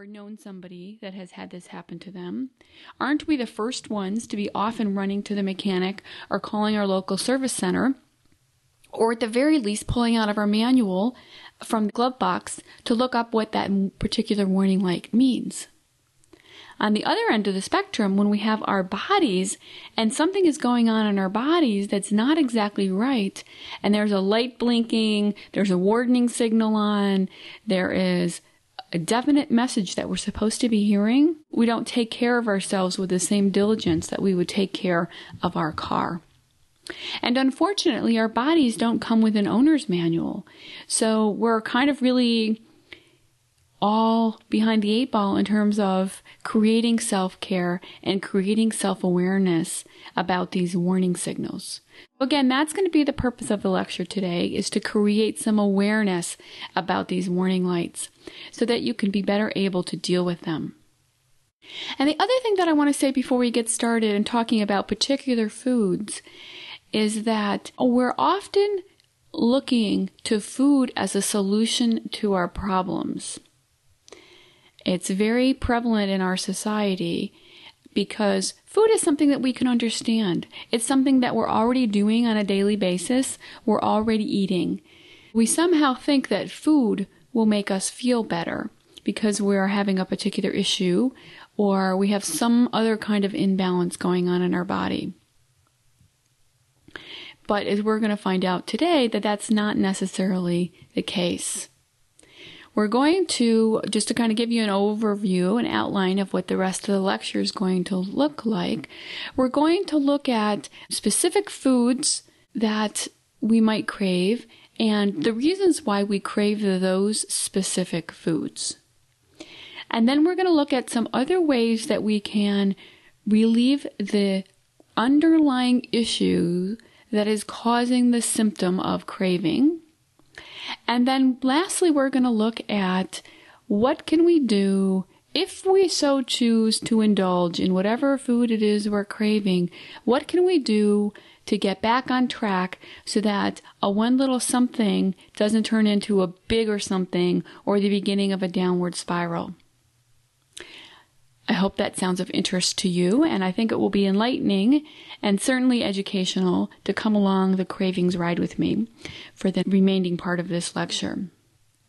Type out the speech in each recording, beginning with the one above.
or known somebody that has had this happen to them? Aren't we the first ones to be often running to the mechanic or calling our local service center? Or at the very least, pulling out of our manual from the glove box to look up what that particular warning light means. On the other end of the spectrum, when we have our bodies and something is going on in our bodies that's not exactly right, and there's a light blinking, there's a warning signal on, there is a definite message that we're supposed to be hearing, we don't take care of ourselves with the same diligence that we would take care of our car. And unfortunately, our bodies don't come with an owner's manual. So we're kind of really all behind the eight ball in terms of creating self care and creating self awareness about these warning signals. Again, that's going to be the purpose of the lecture today is to create some awareness about these warning lights so that you can be better able to deal with them. And the other thing that I want to say before we get started in talking about particular foods is that we're often looking to food as a solution to our problems. It's very prevalent in our society because food is something that we can understand. It's something that we're already doing on a daily basis. We're already eating. We somehow think that food will make us feel better because we're having a particular issue or we have some other kind of imbalance going on in our body. But as we're going to find out today, that that's not necessarily the case. We're going to, just to kind of give you an overview, an outline of what the rest of the lecture is going to look like, we're going to look at specific foods that we might crave and the reasons why we crave those specific foods. And then we're going to look at some other ways that we can relieve the underlying issue that is causing the symptom of craving and then lastly, we're going to look at what can we do if we so choose to indulge in whatever food it is we're craving, what can we do to get back on track so that a one little something doesn't turn into a bigger something or the beginning of a downward spiral? I hope that sounds of interest to you, and I think it will be enlightening and certainly educational to come along the cravings ride with me for the remaining part of this lecture.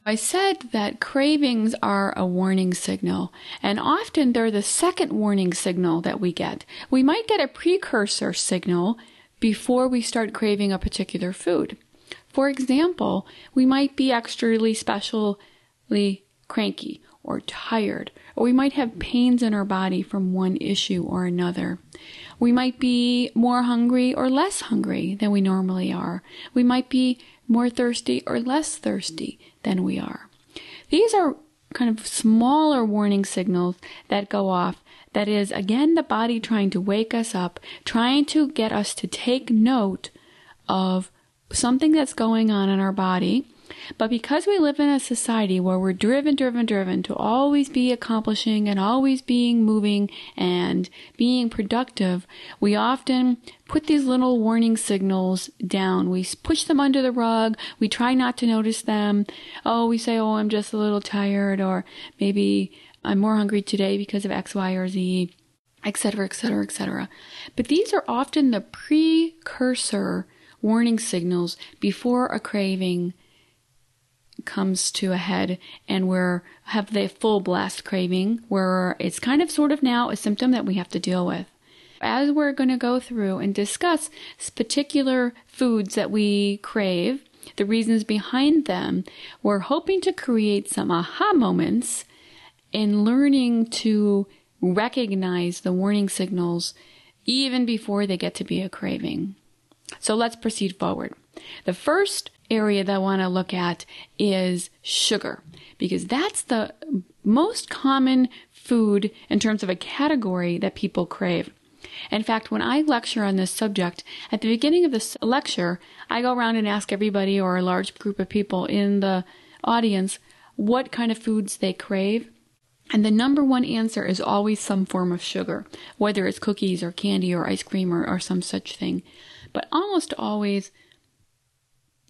I said that cravings are a warning signal, and often they're the second warning signal that we get. We might get a precursor signal before we start craving a particular food. For example, we might be extremely specially cranky or tired, or we might have pains in our body from one issue or another. We might be more hungry or less hungry than we normally are. We might be more thirsty or less thirsty than we are. These are kind of smaller warning signals that go off. That is, again, the body trying to wake us up, trying to get us to take note of something that's going on in our body but because we live in a society where we're driven, driven, driven to always be accomplishing and always being moving and being productive, we often put these little warning signals down. We push them under the rug. We try not to notice them. Oh, we say, oh, I'm just a little tired or maybe I'm more hungry today because of X, Y, or Z, etc., etc., etc. But these are often the precursor warning signals before a craving comes to a head and we're have the full blast craving where it's kind of sort of now a symptom that we have to deal with. As we're going to go through and discuss particular foods that we crave, the reasons behind them, we're hoping to create some aha moments in learning to recognize the warning signals even before they get to be a craving. So let's proceed forward. The first area that I want to look at is sugar because that's the most common food in terms of a category that people crave. In fact, when I lecture on this subject, at the beginning of this lecture, I go around and ask everybody or a large group of people in the audience what kind of foods they crave. And the number one answer is always some form of sugar, whether it's cookies or candy or ice cream or, or some such thing. But almost always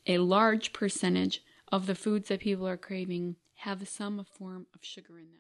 a large percentage of the foods that people are craving have some form of sugar in them.